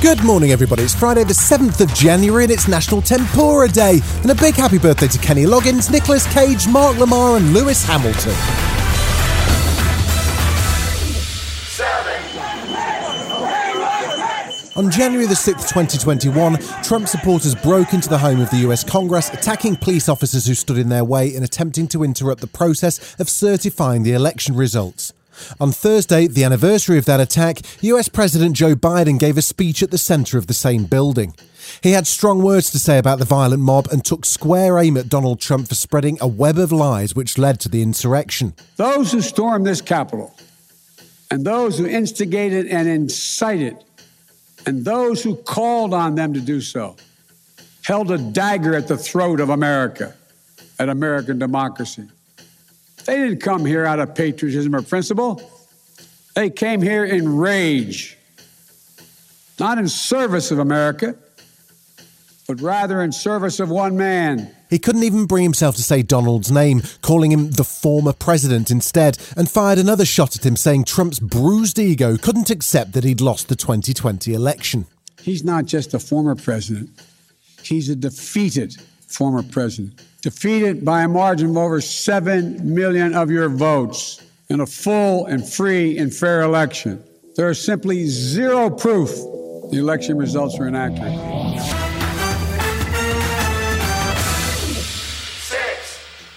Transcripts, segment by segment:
Good morning, everybody. It's Friday, the 7th of January, and it's National Tempura Day. And a big happy birthday to Kenny Loggins, Nicolas Cage, Mark Lamarr, and Lewis Hamilton. On January the 6th, 2021, Trump supporters broke into the home of the US Congress, attacking police officers who stood in their way and attempting to interrupt the process of certifying the election results. On Thursday, the anniversary of that attack, US President Joe Biden gave a speech at the centre of the same building. He had strong words to say about the violent mob and took square aim at Donald Trump for spreading a web of lies which led to the insurrection. Those who stormed this Capitol, and those who instigated and incited, and those who called on them to do so, held a dagger at the throat of America, at American democracy. They didn't come here out of patriotism or principle. They came here in rage, not in service of America, but rather in service of one man. He couldn't even bring himself to say Donald's name, calling him the former president instead, and fired another shot at him, saying Trump's bruised ego couldn't accept that he'd lost the 2020 election. He's not just a former president, he's a defeated former president. Defeated by a margin of over 7 million of your votes in a full and free and fair election. There is simply zero proof the election results were inaccurate.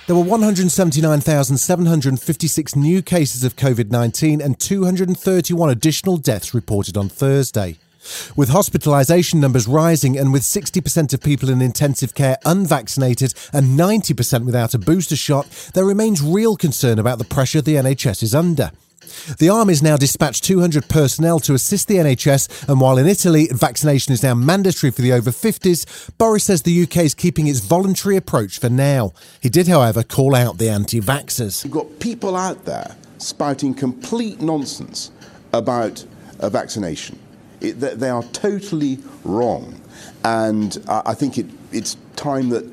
There were 179,756 new cases of COVID 19 and 231 additional deaths reported on Thursday. With hospitalisation numbers rising and with 60% of people in intensive care unvaccinated and 90% without a booster shot, there remains real concern about the pressure the NHS is under. The Army's now dispatched 200 personnel to assist the NHS, and while in Italy vaccination is now mandatory for the over 50s, Boris says the UK is keeping its voluntary approach for now. He did, however, call out the anti vaxxers. You've got people out there spouting complete nonsense about uh, vaccination. It, they, are totally wrong. And I, I think it, it's time that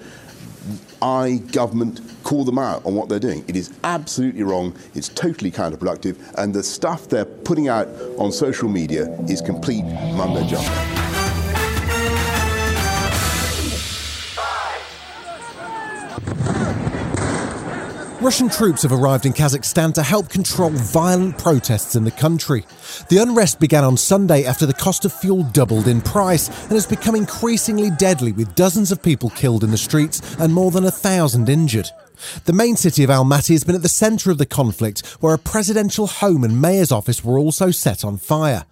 I, government, call them out on what they're doing. It is absolutely wrong. It's totally counterproductive. And the stuff they're putting out on social media is complete mumbo jumbo. Russian troops have arrived in Kazakhstan to help control violent protests in the country. The unrest began on Sunday after the cost of fuel doubled in price and has become increasingly deadly with dozens of people killed in the streets and more than a thousand injured. The main city of Almaty has been at the centre of the conflict, where a presidential home and mayor's office were also set on fire.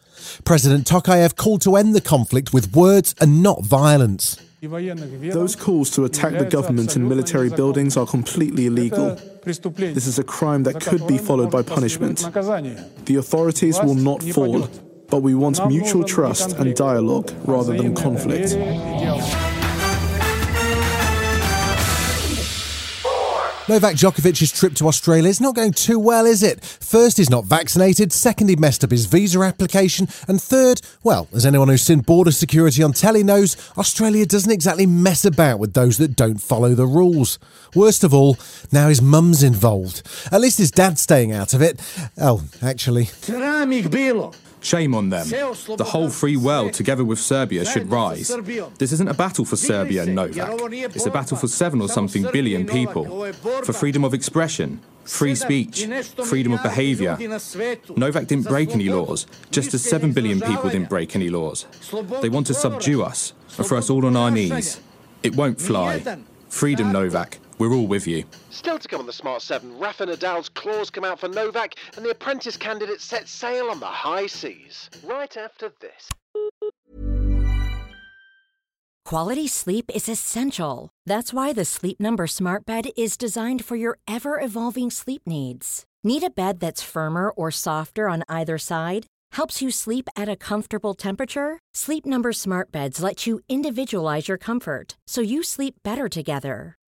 President Tokayev called to end the conflict with words and not violence. Those calls to attack the government and military buildings are completely illegal. This is a crime that could be followed by punishment. The authorities will not fall, but we want mutual trust and dialogue rather than conflict. Novak Djokovic's trip to Australia is not going too well, is it? First, he's not vaccinated. Second, he messed up his visa application. And third, well, as anyone who's seen border security on telly knows, Australia doesn't exactly mess about with those that don't follow the rules. Worst of all, now his mum's involved. At least his dad's staying out of it. Oh, actually. Shame on them. The whole free world, together with Serbia, should rise. This isn't a battle for Serbia Novak. It's a battle for seven or something billion people. For freedom of expression, free speech, freedom of behaviour. Novak didn't break any laws, just as seven billion people didn't break any laws. They want to subdue us and throw us all on our knees. It won't fly. Freedom, Novak. We're all with you. Still to come on the Smart 7, Rafa Nadal's claws come out for Novak, and the apprentice candidate set sail on the high seas. Right after this. Quality sleep is essential. That's why the Sleep Number Smart Bed is designed for your ever evolving sleep needs. Need a bed that's firmer or softer on either side? Helps you sleep at a comfortable temperature? Sleep Number Smart Beds let you individualize your comfort so you sleep better together.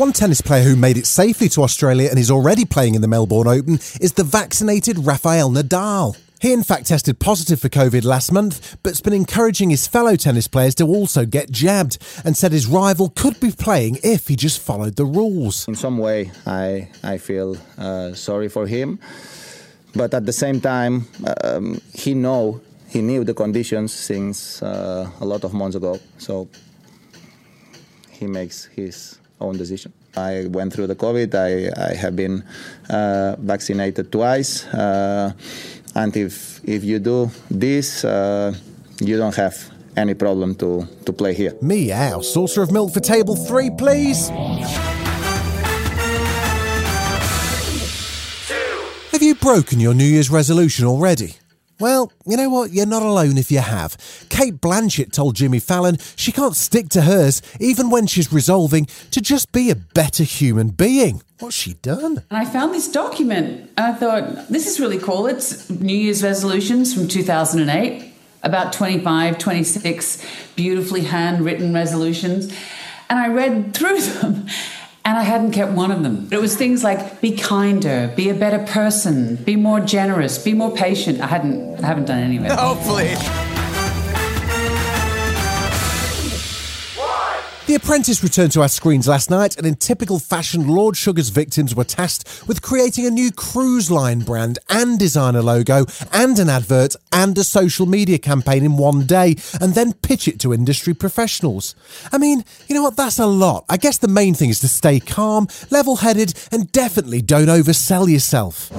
One tennis player who made it safely to Australia and is already playing in the Melbourne Open is the vaccinated Rafael Nadal. He, in fact, tested positive for COVID last month, but's been encouraging his fellow tennis players to also get jabbed and said his rival could be playing if he just followed the rules. In some way, I, I feel uh, sorry for him, but at the same time, um, he know he knew the conditions since uh, a lot of months ago, so he makes his own decision. I went through the COVID. I, I have been uh, vaccinated twice. Uh, and if, if you do this, uh, you don't have any problem to, to play here. Meow. Saucer of milk for table three, please. Have you broken your New Year's resolution already? Well, you know what? You're not alone if you have. Cate Blanchett told Jimmy Fallon she can't stick to hers, even when she's resolving to just be a better human being. What's she done? And I found this document. I thought, this is really cool. It's New Year's resolutions from 2008, about 25, 26 beautifully handwritten resolutions. And I read through them and I hadn't kept one of them. It was things like be kinder, be a better person, be more generous, be more patient. I hadn't I haven't done any of it. Oh The Apprentice returned to our screens last night, and in typical fashion, Lord Sugar's victims were tasked with creating a new cruise line brand and designer logo and an advert and a social media campaign in one day, and then pitch it to industry professionals. I mean, you know what? That's a lot. I guess the main thing is to stay calm, level headed, and definitely don't oversell yourself.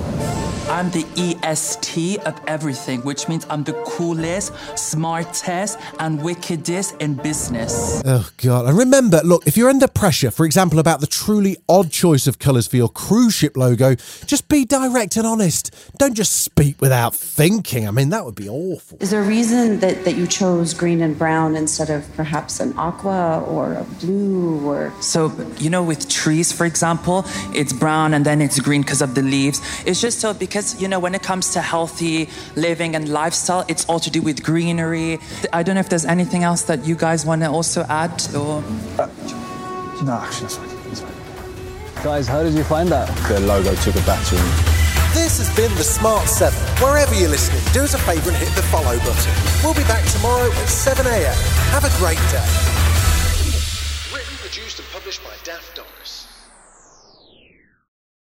I'm the EST of everything, which means I'm the coolest, smartest, and wickedest in business. Oh, God. And remember, look, if you're under pressure, for example, about the truly odd choice of colours for your cruise ship logo, just be direct and honest. Don't just speak without thinking. I mean, that would be awful. Is there a reason that, that you chose green and brown instead of perhaps an aqua or a blue or. So, you know, with trees, for example, it's brown and then it's green because of the leaves. It's just so because, you know, when it comes to healthy living and lifestyle, it's all to do with greenery. I don't know if there's anything else that you guys want to also add or. Uh, no, actually, that's fine. That's fine. Guys, how did you find that? The logo took a battering. This has been the Smart 7. Wherever you're listening, do us a favour and hit the follow button. We'll be back tomorrow at 7am. Have a great day. Written, produced, and published by Daft Dog.